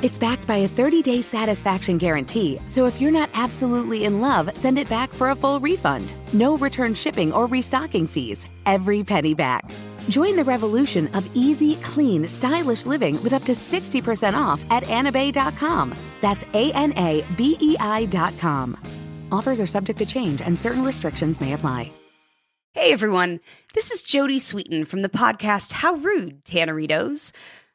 It's backed by a 30 day satisfaction guarantee, so if you're not absolutely in love, send it back for a full refund. No return shipping or restocking fees. Every penny back. Join the revolution of easy, clean, stylish living with up to 60% off at anabei.com. That's A N A B E I.com. Offers are subject to change and certain restrictions may apply. Hey everyone, this is Jodie Sweetin from the podcast How Rude, Tanneritos.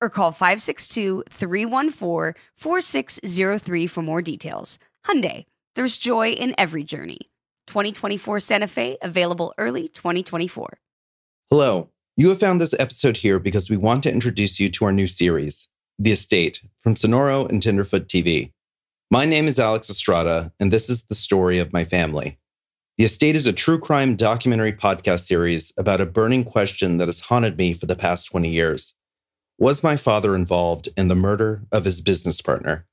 or call 562-314-4603 for more details. Hyundai, there's joy in every journey. 2024 Santa Fe, available early 2024. Hello. You have found this episode here because we want to introduce you to our new series, The Estate, from Sonoro and Tenderfoot TV. My name is Alex Estrada, and this is the story of my family. The Estate is a true crime documentary podcast series about a burning question that has haunted me for the past 20 years. Was my father involved in the murder of his business partner?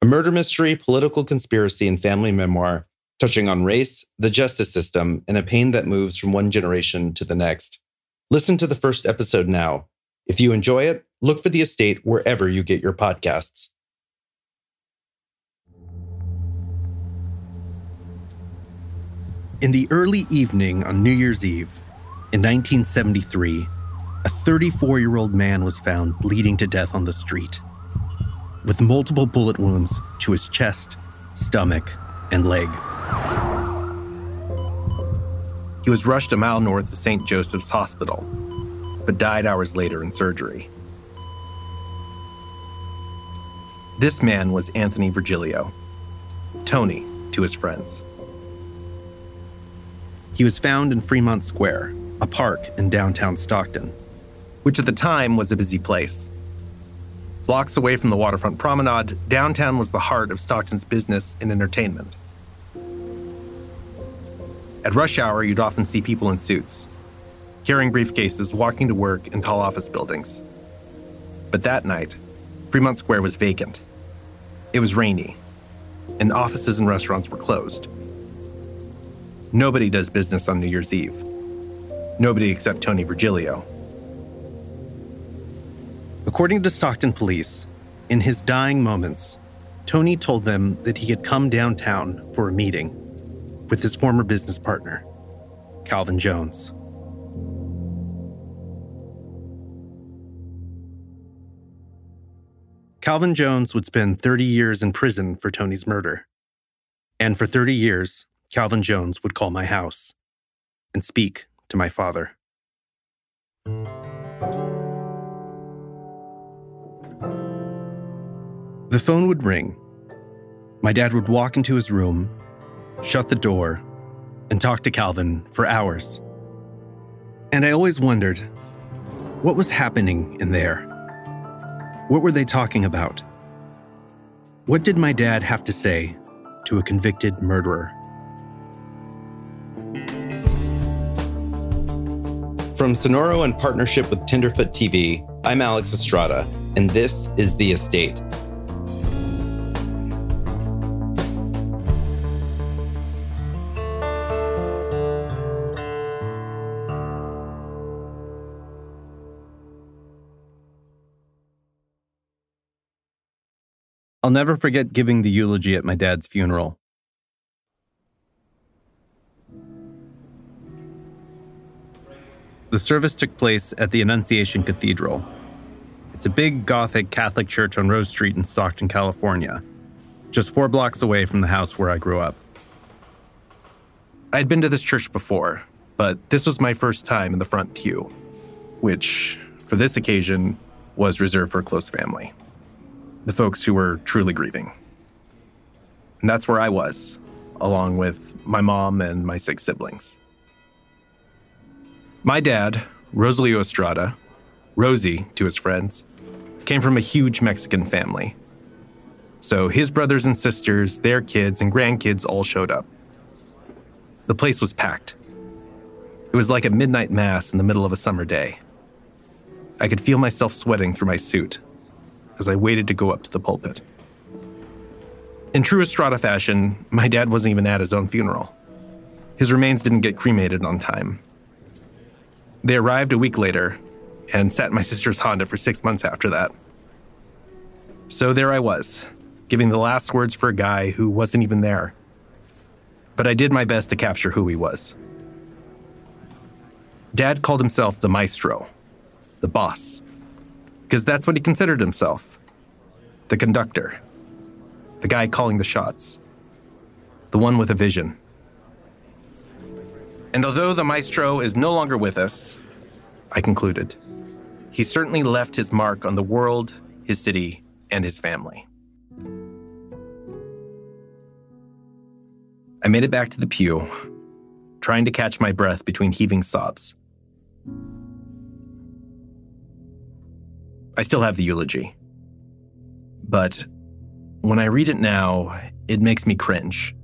A murder mystery, political conspiracy, and family memoir touching on race, the justice system, and a pain that moves from one generation to the next. Listen to the first episode now. If you enjoy it, look for The Estate wherever you get your podcasts. In the early evening on New Year's Eve in 1973, a 34 year old man was found bleeding to death on the street, with multiple bullet wounds to his chest, stomach, and leg. He was rushed a mile north to St. Joseph's Hospital, but died hours later in surgery. This man was Anthony Virgilio, Tony to his friends. He was found in Fremont Square, a park in downtown Stockton which at the time was a busy place. Blocks away from the waterfront promenade, downtown was the heart of Stockton's business and entertainment. At rush hour, you'd often see people in suits, carrying briefcases, walking to work in tall office buildings. But that night, Fremont Square was vacant. It was rainy, and offices and restaurants were closed. Nobody does business on New Year's Eve. Nobody except Tony Virgilio. According to Stockton police, in his dying moments, Tony told them that he had come downtown for a meeting with his former business partner, Calvin Jones. Calvin Jones would spend 30 years in prison for Tony's murder. And for 30 years, Calvin Jones would call my house and speak to my father. The phone would ring. My dad would walk into his room, shut the door, and talk to Calvin for hours. And I always wondered what was happening in there? What were they talking about? What did my dad have to say to a convicted murderer? From Sonoro in partnership with Tenderfoot TV, I'm Alex Estrada, and this is The Estate I'll never forget giving the eulogy at my dad's funeral. the service took place at the Annunciation Cathedral. It's a big Gothic Catholic church on Rose Street in Stockton, California, just four blocks away from the house where I grew up. I'd been to this church before, but this was my first time in the front pew, which, for this occasion, was reserved for close family the folks who were truly grieving. And that's where I was, along with my mom and my six siblings. My dad, Rosalio Estrada, Rosie to his friends, came from a huge Mexican family. So his brothers and sisters, their kids, and grandkids all showed up. The place was packed. It was like a midnight mass in the middle of a summer day. I could feel myself sweating through my suit as I waited to go up to the pulpit. In true Estrada fashion, my dad wasn't even at his own funeral. His remains didn't get cremated on time. They arrived a week later and sat in my sister's Honda for six months after that. So there I was, giving the last words for a guy who wasn't even there. But I did my best to capture who he was. Dad called himself the maestro, the boss, because that's what he considered himself the conductor, the guy calling the shots, the one with a vision. And although the maestro is no longer with us, I concluded, he certainly left his mark on the world, his city, and his family. I made it back to the pew, trying to catch my breath between heaving sobs. I still have the eulogy. But when I read it now, it makes me cringe.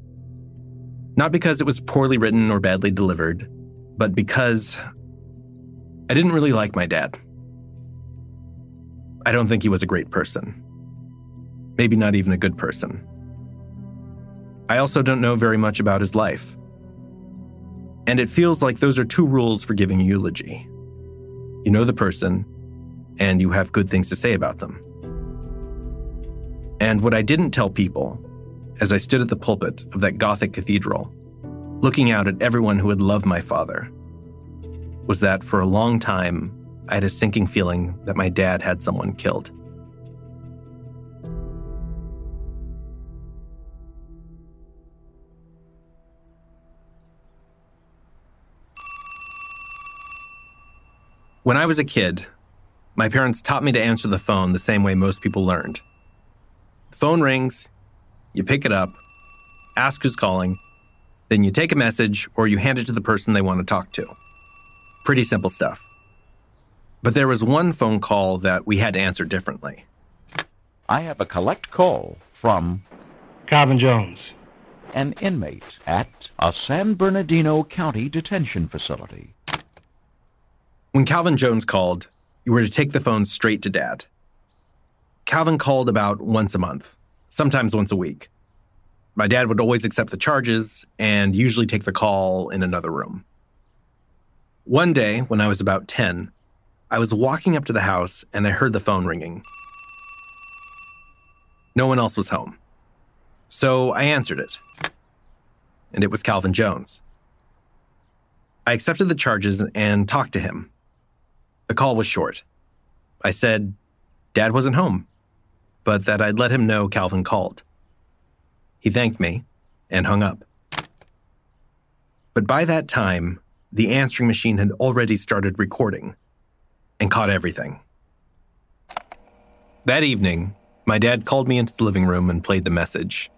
Not because it was poorly written or badly delivered, but because I didn't really like my dad. I don't think he was a great person. Maybe not even a good person. I also don't know very much about his life. And it feels like those are two rules for giving a eulogy. You know the person, and you have good things to say about them. And what I didn't tell people, as I stood at the pulpit of that Gothic cathedral, looking out at everyone who had loved my father, was that for a long time, I had a sinking feeling that my dad had someone killed. When I was a kid, my parents taught me to answer the phone the same way most people learned. The phone rings, you pick it up, ask who's calling, then you take a message or you hand it to the person they want to talk to. Pretty simple stuff. But there was one phone call that we had to answer differently. I have a collect call from Calvin Jones, an inmate at a San Bernardino County detention facility. When Calvin Jones called, you were to take the phone straight to dad. Calvin called about once a month, sometimes once a week. My dad would always accept the charges and usually take the call in another room. One day, when I was about 10, I was walking up to the house and I heard the phone ringing. No one else was home. So I answered it. And it was Calvin Jones. I accepted the charges and talked to him. The call was short. I said Dad wasn't home, but that I'd let him know Calvin called. He thanked me and hung up. But by that time, the answering machine had already started recording and caught everything. That evening, my dad called me into the living room and played the message.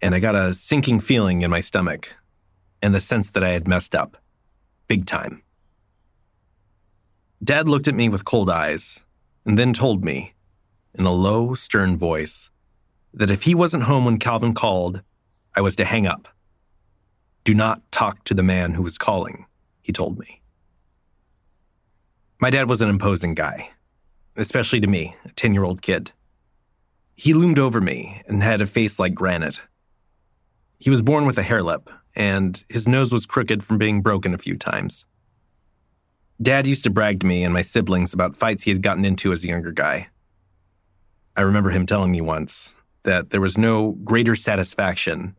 And I got a sinking feeling in my stomach and the sense that I had messed up. Big time. Dad looked at me with cold eyes and then told me, in a low, stern voice, that if he wasn't home when Calvin called, I was to hang up. Do not talk to the man who was calling, he told me. My dad was an imposing guy, especially to me, a 10 year old kid. He loomed over me and had a face like granite. He was born with a hare lip, and his nose was crooked from being broken a few times. Dad used to brag to me and my siblings about fights he had gotten into as a younger guy. I remember him telling me once that there was no greater satisfaction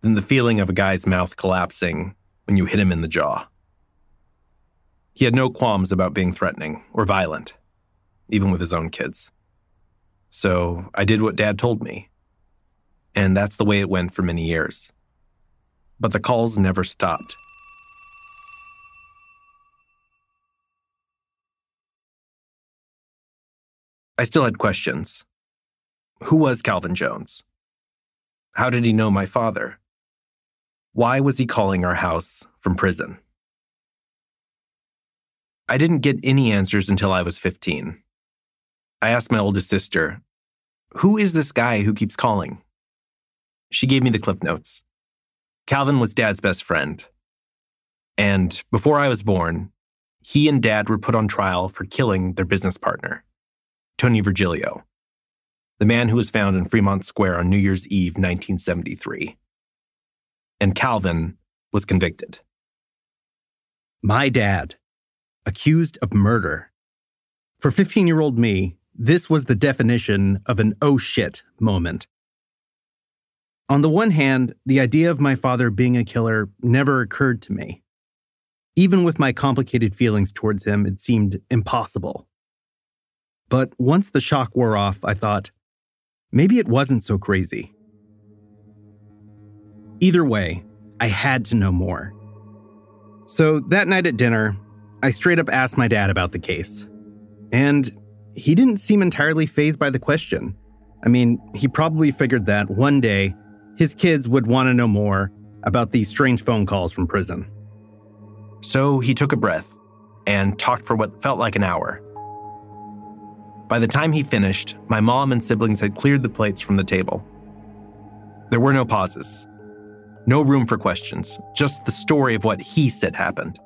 than the feeling of a guy's mouth collapsing when you hit him in the jaw. He had no qualms about being threatening or violent, even with his own kids. So I did what dad told me. And that's the way it went for many years. But the calls never stopped. I still had questions. Who was Calvin Jones? How did he know my father? Why was he calling our house from prison? I didn't get any answers until I was 15. I asked my oldest sister, Who is this guy who keeps calling? She gave me the clip notes. Calvin was dad's best friend. And before I was born, he and dad were put on trial for killing their business partner, Tony Virgilio, the man who was found in Fremont Square on New Year's Eve, 1973 and Calvin was convicted. My dad, accused of murder. For 15 year old me, this was the definition of an oh shit moment. On the one hand, the idea of my father being a killer never occurred to me. Even with my complicated feelings towards him, it seemed impossible. But once the shock wore off, I thought, maybe it wasn't so crazy. Either way, I had to know more. So that night at dinner, I straight up asked my dad about the case. And he didn't seem entirely fazed by the question. I mean, he probably figured that one day his kids would want to know more about these strange phone calls from prison. So he took a breath and talked for what felt like an hour. By the time he finished, my mom and siblings had cleared the plates from the table. There were no pauses. No room for questions, just the story of what he said happened.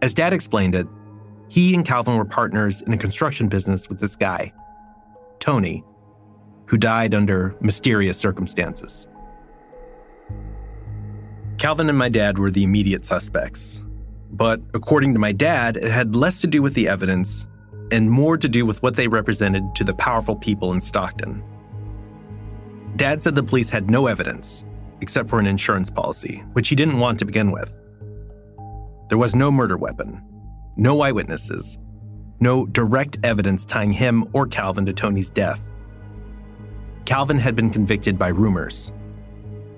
As dad explained it, he and Calvin were partners in a construction business with this guy, Tony, who died under mysterious circumstances. Calvin and my dad were the immediate suspects. But according to my dad, it had less to do with the evidence and more to do with what they represented to the powerful people in Stockton. Dad said the police had no evidence, except for an insurance policy, which he didn't want to begin with. There was no murder weapon, no eyewitnesses, no direct evidence tying him or Calvin to Tony's death. Calvin had been convicted by rumors.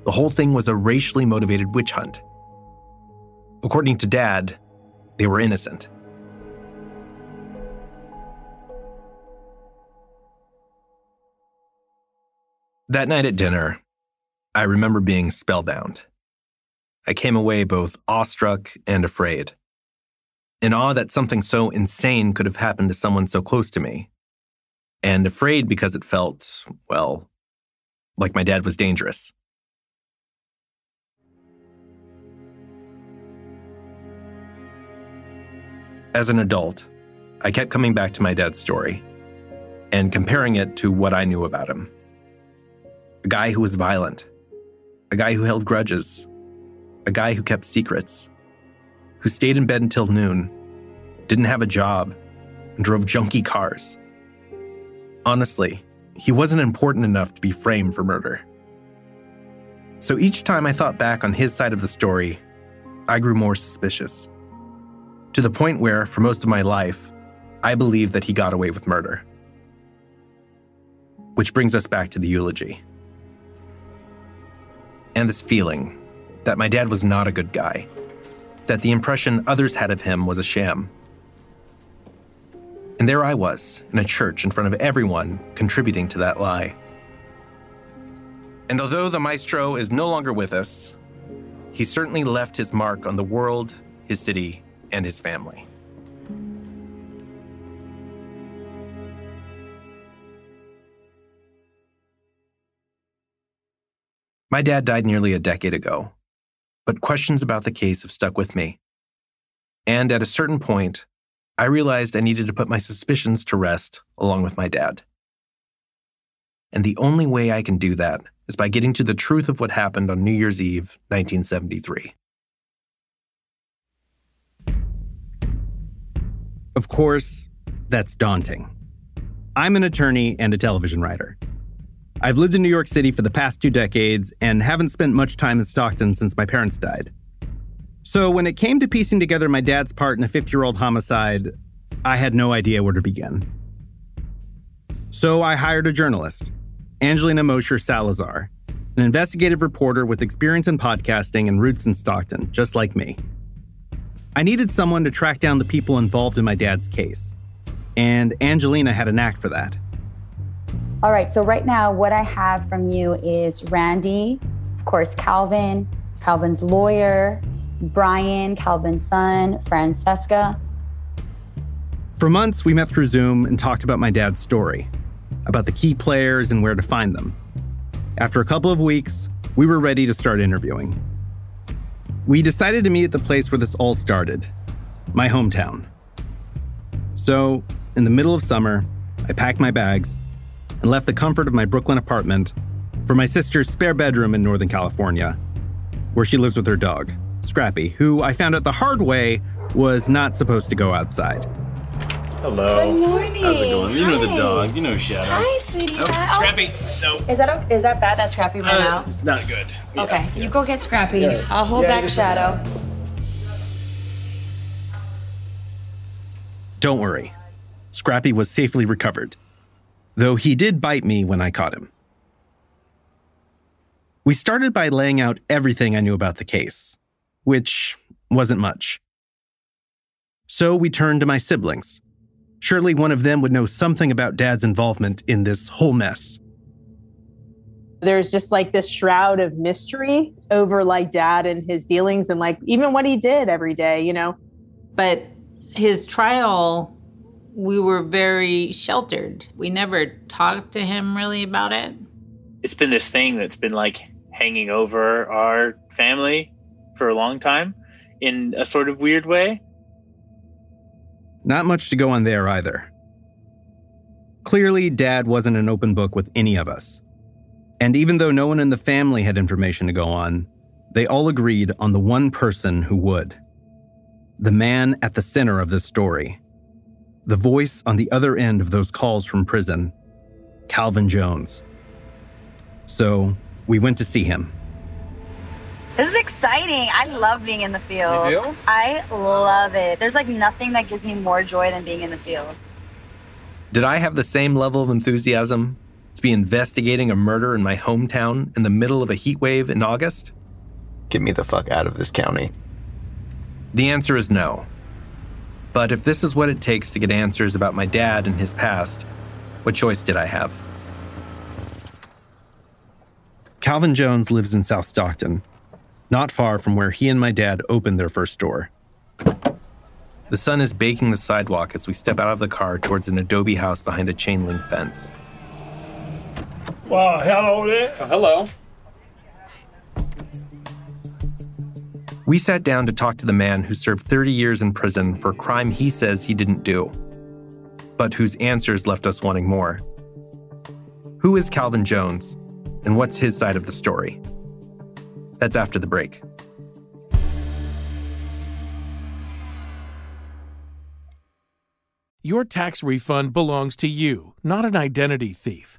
The whole thing was a racially motivated witch hunt. According to Dad, they were innocent. That night at dinner, I remember being spellbound. I came away both awestruck and afraid. In awe that something so insane could have happened to someone so close to me. And afraid because it felt, well, like my dad was dangerous. As an adult, I kept coming back to my dad's story and comparing it to what I knew about him. A guy who was violent, a guy who held grudges, a guy who kept secrets, who stayed in bed until noon, didn't have a job, and drove junky cars. Honestly, he wasn't important enough to be framed for murder. So each time I thought back on his side of the story, I grew more suspicious. To the point where, for most of my life, I believed that he got away with murder. Which brings us back to the eulogy and this feeling that my dad was not a good guy, that the impression others had of him was a sham. And there I was, in a church in front of everyone, contributing to that lie. And although the maestro is no longer with us, he certainly left his mark on the world, his city, and his family. My dad died nearly a decade ago, but questions about the case have stuck with me. And at a certain point, I realized I needed to put my suspicions to rest along with my dad. And the only way I can do that is by getting to the truth of what happened on New Year's Eve, 1973. Of course, that's daunting. I'm an attorney and a television writer. I've lived in New York City for the past two decades and haven't spent much time in Stockton since my parents died. So, when it came to piecing together my dad's part in a 50 year old homicide, I had no idea where to begin. So, I hired a journalist, Angelina Mosher Salazar, an investigative reporter with experience in podcasting and roots in Stockton, just like me. I needed someone to track down the people involved in my dad's case, and Angelina had a knack for that. All right, so right now, what I have from you is Randy, of course, Calvin, Calvin's lawyer, Brian, Calvin's son, Francesca. For months, we met through Zoom and talked about my dad's story, about the key players and where to find them. After a couple of weeks, we were ready to start interviewing. We decided to meet at the place where this all started my hometown. So, in the middle of summer, I packed my bags and left the comfort of my Brooklyn apartment for my sister's spare bedroom in Northern California, where she lives with her dog, Scrappy, who I found out the hard way was not supposed to go outside. Hello. Good morning. How's it going? You know the dog. You know Shadow. Hi, sweetie. Oh, pie. Scrappy. No. Is that is that bad that Scrappy ran Uh, out? it's not good. Yeah. Okay, you go get Scrappy. Yeah. I'll hold Yeah, back Shadow. Don't worry, Scrappy was safely recovered, though he did bite me when I caught him. We started by laying out everything I knew about the case, which wasn't much. So we turned to my siblings. Surely one of them would know something about Dad's involvement in this whole mess. there's just like this shroud of mystery over like dad and his dealings and like even what he did every day, you know. But his trial, we were very sheltered. We never talked to him really about it. it's been this thing that's been like hanging over our family for a long time in a sort of weird way. Not much to go on there either. Clearly, Dad wasn't an open book with any of us. And even though no one in the family had information to go on, they all agreed on the one person who would. The man at the center of this story. The voice on the other end of those calls from prison Calvin Jones. So we went to see him. This is exciting. I love being in the field. You do? I love it. There's like nothing that gives me more joy than being in the field. Did I have the same level of enthusiasm to be investigating a murder in my hometown in the middle of a heat wave in August? Get me the fuck out of this county. The answer is no. But if this is what it takes to get answers about my dad and his past, what choice did I have? Calvin Jones lives in South Stockton, not far from where he and my dad opened their first store. The sun is baking the sidewalk as we step out of the car towards an adobe house behind a chain link fence. Well, hello there. Oh, hello. We sat down to talk to the man who served 30 years in prison for a crime he says he didn't do, but whose answers left us wanting more. Who is Calvin Jones, and what's his side of the story? That's after the break. Your tax refund belongs to you, not an identity thief.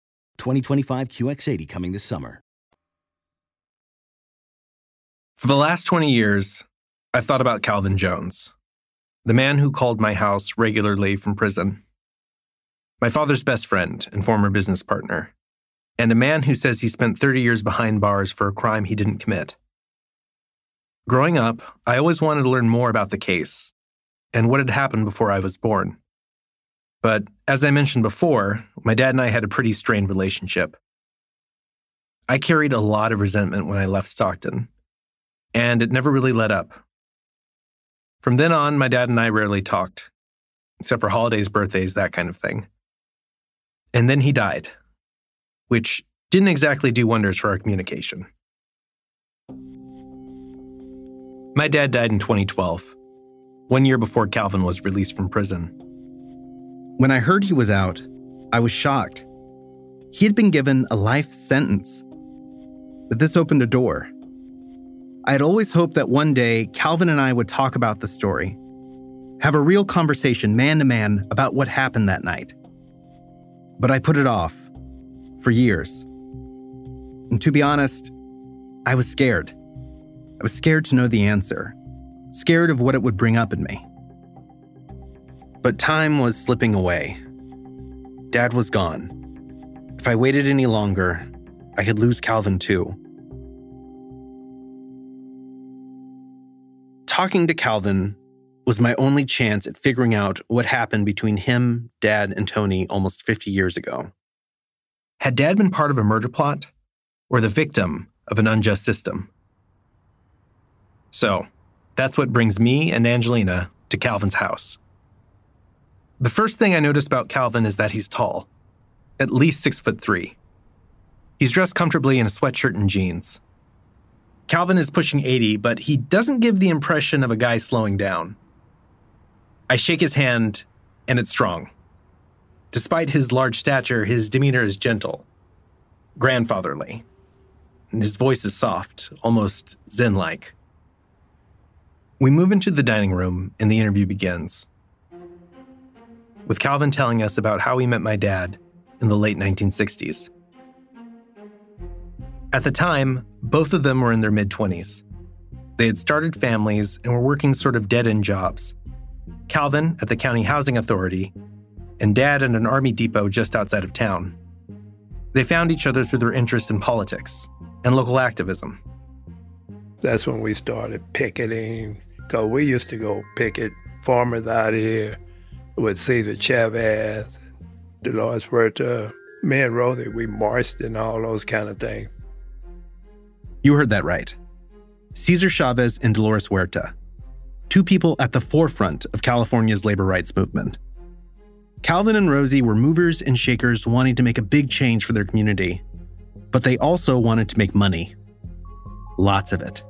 2025 QX80 coming this summer. For the last 20 years, I've thought about Calvin Jones, the man who called my house regularly from prison. My father's best friend and former business partner, and a man who says he spent 30 years behind bars for a crime he didn't commit. Growing up, I always wanted to learn more about the case and what had happened before I was born. But as I mentioned before, my dad and I had a pretty strained relationship. I carried a lot of resentment when I left Stockton, and it never really let up. From then on, my dad and I rarely talked, except for holidays, birthdays, that kind of thing. And then he died, which didn't exactly do wonders for our communication. My dad died in 2012, one year before Calvin was released from prison. When I heard he was out, I was shocked. He had been given a life sentence. But this opened a door. I had always hoped that one day Calvin and I would talk about the story, have a real conversation man to man about what happened that night. But I put it off for years. And to be honest, I was scared. I was scared to know the answer, scared of what it would bring up in me. But time was slipping away. Dad was gone. If I waited any longer, I could lose Calvin too. Talking to Calvin was my only chance at figuring out what happened between him, Dad, and Tony almost 50 years ago. Had Dad been part of a murder plot or the victim of an unjust system? So, that's what brings me and Angelina to Calvin's house. The first thing I noticed about Calvin is that he's tall, at least six foot three. He's dressed comfortably in a sweatshirt and jeans. Calvin is pushing 80, but he doesn't give the impression of a guy slowing down. I shake his hand, and it's strong. Despite his large stature, his demeanor is gentle, grandfatherly, and his voice is soft, almost zen like. We move into the dining room, and the interview begins. With Calvin telling us about how he met my dad in the late 1960s. At the time, both of them were in their mid 20s. They had started families and were working sort of dead end jobs. Calvin at the County Housing Authority, and Dad at an army depot just outside of town. They found each other through their interest in politics and local activism. That's when we started picketing, because we used to go picket farmers out here with Cesar Chavez, Dolores Huerta, me and Rosie, we marched and all those kind of things. You heard that right. Cesar Chavez and Dolores Huerta, two people at the forefront of California's labor rights movement. Calvin and Rosie were movers and shakers wanting to make a big change for their community, but they also wanted to make money. Lots of it.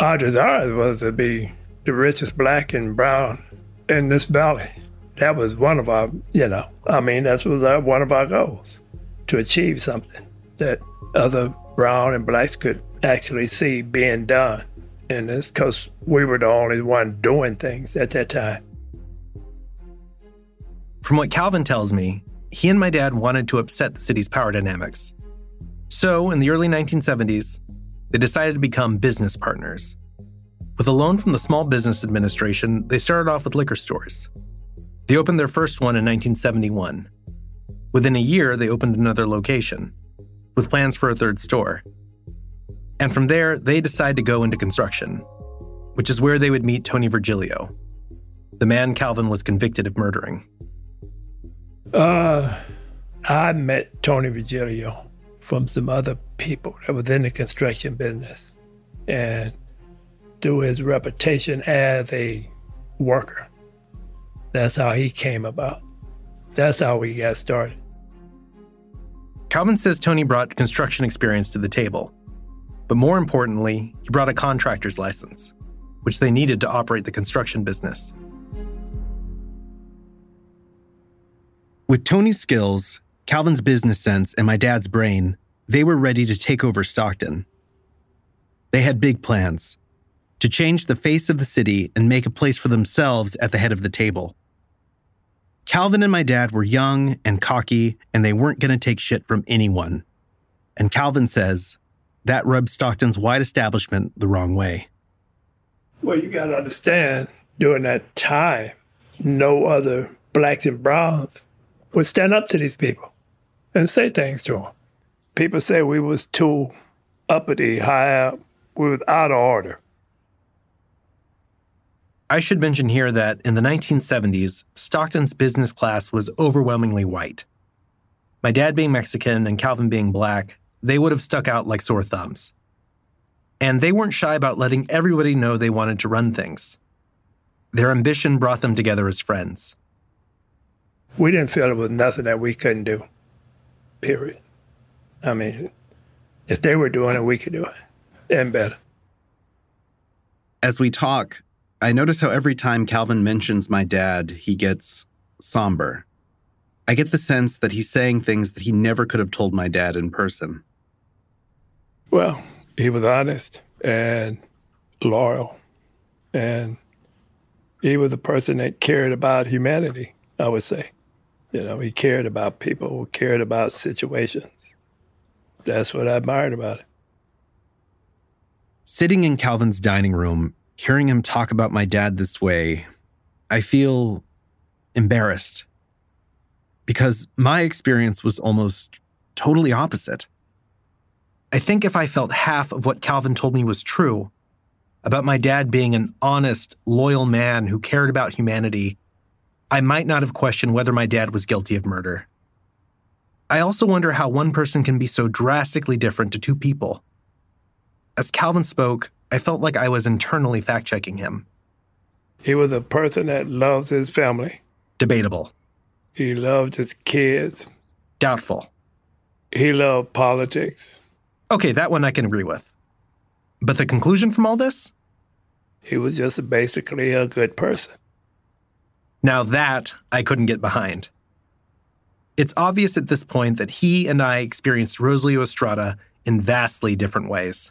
Our desire was to be the richest black and brown in this valley. That was one of our, you know, I mean, that was our, one of our goals to achieve something that other brown and blacks could actually see being done. And it's because we were the only one doing things at that time. From what Calvin tells me, he and my dad wanted to upset the city's power dynamics. So, in the early 1970s, they decided to become business partners. With a loan from the Small Business Administration, they started off with liquor stores. They opened their first one in 1971. Within a year, they opened another location, with plans for a third store. And from there, they decided to go into construction, which is where they would meet Tony Virgilio, the man Calvin was convicted of murdering. Uh, I met Tony Virgilio from some other people that was in the construction business. And through his reputation as a worker. That's how he came about. That's how we got started. Calvin says Tony brought construction experience to the table. But more importantly, he brought a contractor's license, which they needed to operate the construction business. With Tony's skills, Calvin's business sense, and my dad's brain, they were ready to take over Stockton. They had big plans to change the face of the city and make a place for themselves at the head of the table. Calvin and my dad were young and cocky, and they weren't going to take shit from anyone. And Calvin says that rubbed Stockton's white establishment the wrong way. Well, you got to understand, during that time, no other blacks and browns would stand up to these people and say things to them. People say we was too uppity, high up, we was out of order. I should mention here that in the 1970s, Stockton's business class was overwhelmingly white. My dad being Mexican and Calvin being black, they would have stuck out like sore thumbs. And they weren't shy about letting everybody know they wanted to run things. Their ambition brought them together as friends. We didn't feel it was nothing that we couldn't do, period. I mean, if they were doing it, we could do it, and better. As we talk, I notice how every time Calvin mentions my dad, he gets somber. I get the sense that he's saying things that he never could have told my dad in person. Well, he was honest and loyal, and he was a person that cared about humanity, I would say. You know, he cared about people, cared about situations. That's what I admired about it. Sitting in Calvin's dining room, hearing him talk about my dad this way, I feel embarrassed because my experience was almost totally opposite. I think if I felt half of what Calvin told me was true about my dad being an honest, loyal man who cared about humanity, I might not have questioned whether my dad was guilty of murder. I also wonder how one person can be so drastically different to two people. As Calvin spoke, I felt like I was internally fact checking him. He was a person that loves his family. Debatable. He loved his kids. Doubtful. He loved politics. Okay, that one I can agree with. But the conclusion from all this? He was just basically a good person. Now that I couldn't get behind. It's obvious at this point that he and I experienced Rosalio Estrada in vastly different ways.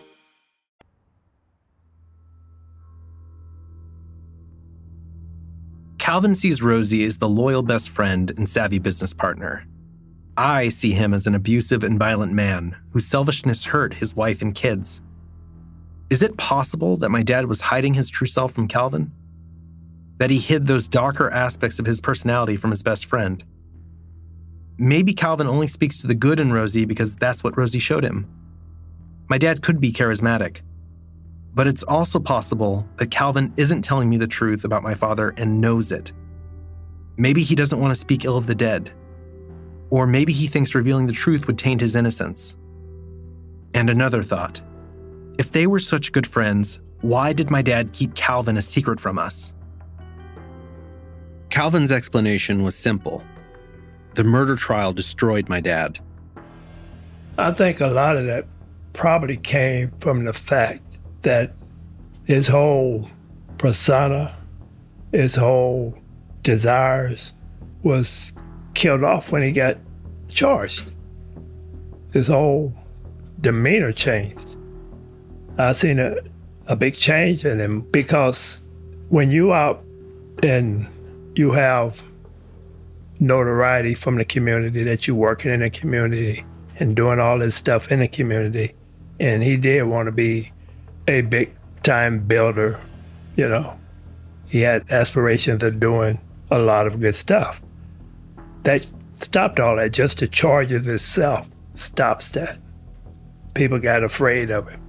Calvin sees Rosie as the loyal best friend and savvy business partner. I see him as an abusive and violent man whose selfishness hurt his wife and kids. Is it possible that my dad was hiding his true self from Calvin? That he hid those darker aspects of his personality from his best friend? Maybe Calvin only speaks to the good in Rosie because that's what Rosie showed him. My dad could be charismatic, but it's also possible that Calvin isn't telling me the truth about my father and knows it. Maybe he doesn't want to speak ill of the dead. Or maybe he thinks revealing the truth would taint his innocence. And another thought if they were such good friends, why did my dad keep Calvin a secret from us? Calvin's explanation was simple the murder trial destroyed my dad. I think a lot of that probably came from the fact that his whole persona, his whole desires was killed off when he got charged. His whole demeanor changed. I seen a, a big change in him because when you out and you have notoriety from the community that you're working in the community and doing all this stuff in the community, and he did want to be a big time builder, you know. He had aspirations of doing a lot of good stuff. That stopped all that. Just the charges itself stops that. People got afraid of him,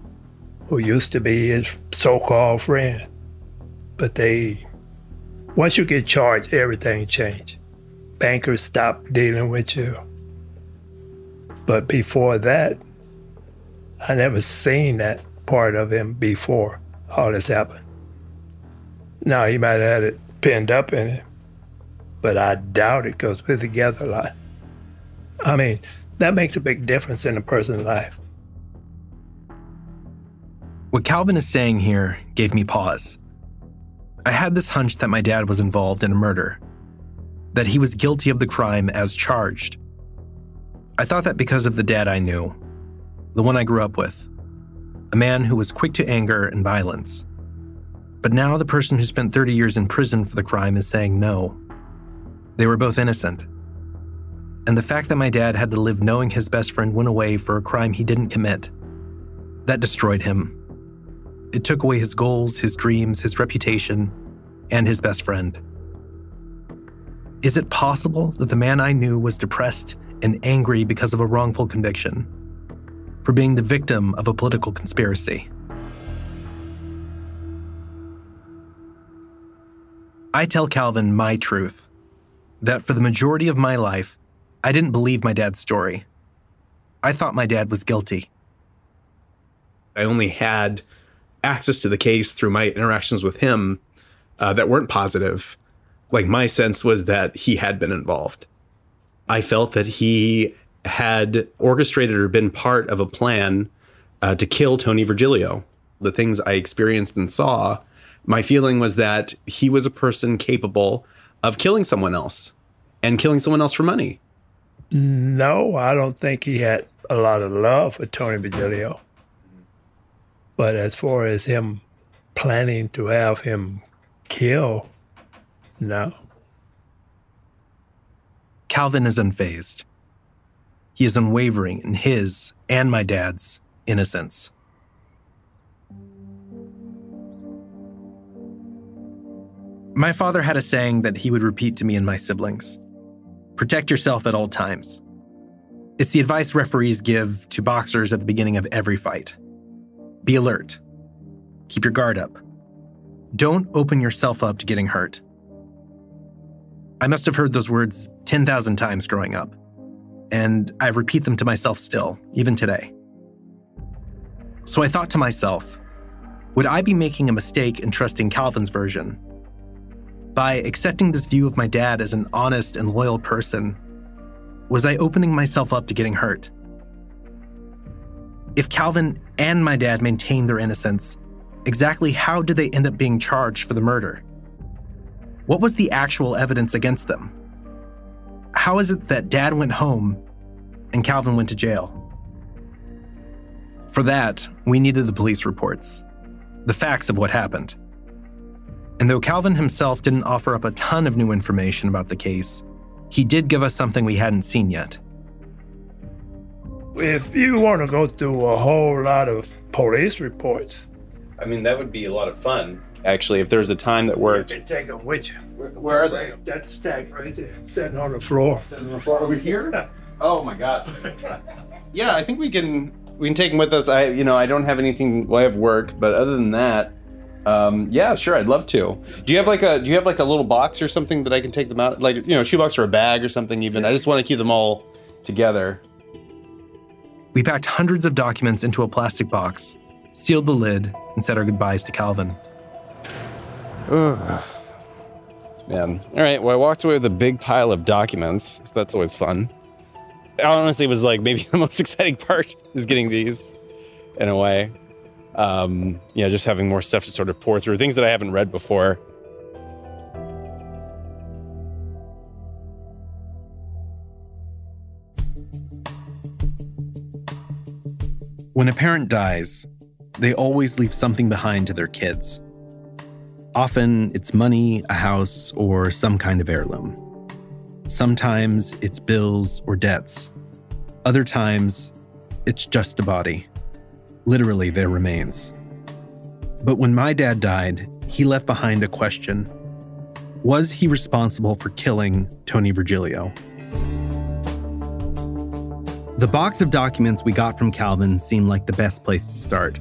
who used to be his so called friend. But they, once you get charged, everything changed. Bankers stop dealing with you. But before that, I never seen that part of him before all this happened. Now he might have had it pinned up in him, but I doubt it because we're together a lot. I mean, that makes a big difference in a person's life. What Calvin is saying here gave me pause. I had this hunch that my dad was involved in a murder, that he was guilty of the crime as charged. I thought that because of the dad I knew, the one I grew up with, a man who was quick to anger and violence. But now the person who spent 30 years in prison for the crime is saying no. They were both innocent. And the fact that my dad had to live knowing his best friend went away for a crime he didn't commit, that destroyed him. It took away his goals, his dreams, his reputation, and his best friend. Is it possible that the man I knew was depressed and angry because of a wrongful conviction? For being the victim of a political conspiracy? I tell Calvin my truth that for the majority of my life, I didn't believe my dad's story. I thought my dad was guilty. I only had access to the case through my interactions with him uh, that weren't positive. Like, my sense was that he had been involved. I felt that he had orchestrated or been part of a plan uh, to kill Tony Virgilio. The things I experienced and saw, my feeling was that he was a person capable of killing someone else and killing someone else for money. No, I don't think he had a lot of love for Tony Virgilio. But as far as him planning to have him kill, no. Calvin is unfazed. He is unwavering in his and my dad's innocence. My father had a saying that he would repeat to me and my siblings protect yourself at all times. It's the advice referees give to boxers at the beginning of every fight. Be alert. Keep your guard up. Don't open yourself up to getting hurt. I must have heard those words 10,000 times growing up, and I repeat them to myself still, even today. So I thought to myself, would I be making a mistake in trusting Calvin's version? By accepting this view of my dad as an honest and loyal person, was I opening myself up to getting hurt? If Calvin and my dad maintained their innocence, exactly how did they end up being charged for the murder? What was the actual evidence against them? How is it that dad went home and Calvin went to jail? For that, we needed the police reports, the facts of what happened. And though Calvin himself didn't offer up a ton of new information about the case, he did give us something we hadn't seen yet. If you want to go through a whole lot of police reports, I mean, that would be a lot of fun. Actually, if there's a time that you worked. can take them with you. Where, are they? That stack right there, sitting on the floor. Sitting on the floor over here? Oh my god. yeah, I think we can we can take them with us. I you know I don't have anything. Well, I have work, but other than that, um, yeah, sure, I'd love to. Do you have like a Do you have like a little box or something that I can take them out? Like you know, shoebox or a bag or something. Even I just want to keep them all together. We packed hundreds of documents into a plastic box, sealed the lid, and said our goodbyes to Calvin. Ugh. Man. All right. Well, I walked away with a big pile of documents. So that's always fun. Honestly, it was like maybe the most exciting part is getting these in a way. Um, yeah, just having more stuff to sort of pour through, things that I haven't read before. When a parent dies, they always leave something behind to their kids. Often it's money, a house, or some kind of heirloom. Sometimes it's bills or debts. Other times, it's just a body, literally their remains. But when my dad died, he left behind a question Was he responsible for killing Tony Virgilio? The box of documents we got from Calvin seemed like the best place to start.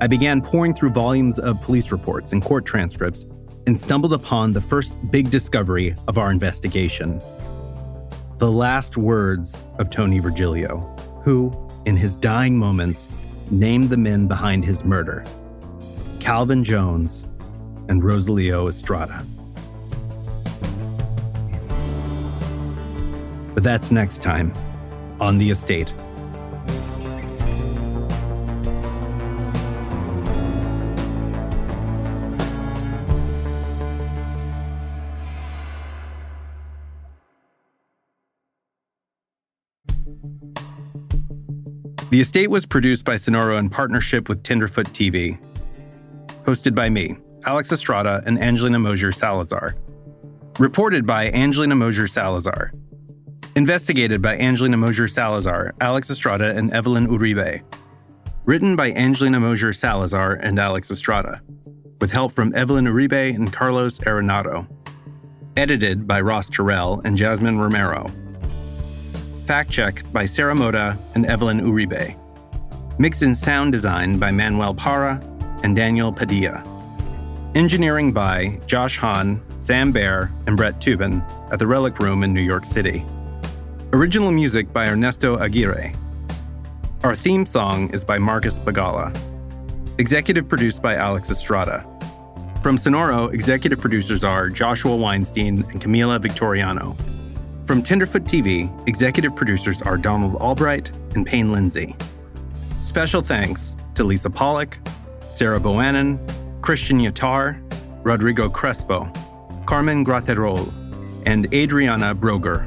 I began pouring through volumes of police reports and court transcripts and stumbled upon the first big discovery of our investigation the last words of Tony Virgilio, who, in his dying moments, named the men behind his murder Calvin Jones and Rosalio Estrada. But that's next time on The Estate. The Estate was produced by Sonoro in partnership with Tenderfoot TV. Hosted by me, Alex Estrada and Angelina Mosier Salazar. Reported by Angelina Mosier Salazar. Investigated by Angelina Mosier Salazar, Alex Estrada, and Evelyn Uribe. Written by Angelina Mosier Salazar and Alex Estrada, with help from Evelyn Uribe and Carlos Arenado. Edited by Ross Terrell and Jasmine Romero. Fact check by Sarah Moda and Evelyn Uribe. Mix and sound design by Manuel Para and Daniel Padilla. Engineering by Josh Hahn, Sam Baer, and Brett Tubin at the Relic Room in New York City. Original music by Ernesto Aguirre. Our theme song is by Marcus Bagala. Executive produced by Alex Estrada. From Sonoro, executive producers are Joshua Weinstein and Camila Victoriano. From Tenderfoot TV, executive producers are Donald Albright and Payne Lindsay. Special thanks to Lisa Pollock, Sarah Boannon, Christian Yatar, Rodrigo Crespo, Carmen Graterol, and Adriana Broger.